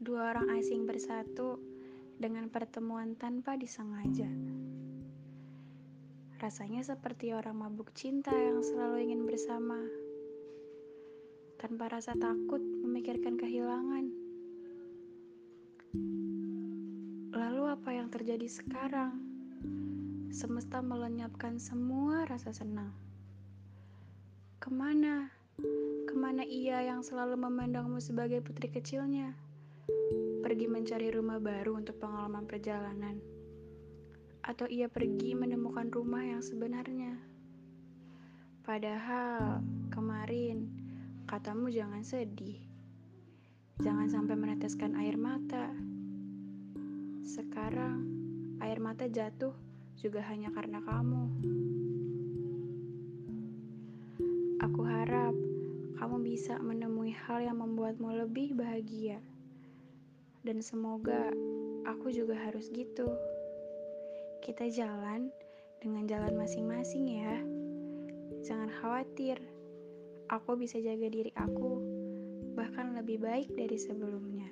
Dua orang asing bersatu dengan pertemuan tanpa disengaja. Rasanya seperti orang mabuk cinta yang selalu ingin bersama, tanpa rasa takut memikirkan kehilangan. Lalu, apa yang terjadi sekarang? Semesta melenyapkan semua rasa senang. Ke mana? Ke mana ia yang selalu memandangmu sebagai putri kecilnya? Pergi mencari rumah baru untuk pengalaman perjalanan, atau ia pergi menemukan rumah yang sebenarnya. Padahal kemarin katamu jangan sedih, jangan sampai meneteskan air mata. Sekarang air mata jatuh juga hanya karena kamu. Kamu bisa menemui hal yang membuatmu lebih bahagia. Dan semoga aku juga harus gitu. Kita jalan dengan jalan masing-masing ya. Jangan khawatir. Aku bisa jaga diri aku bahkan lebih baik dari sebelumnya.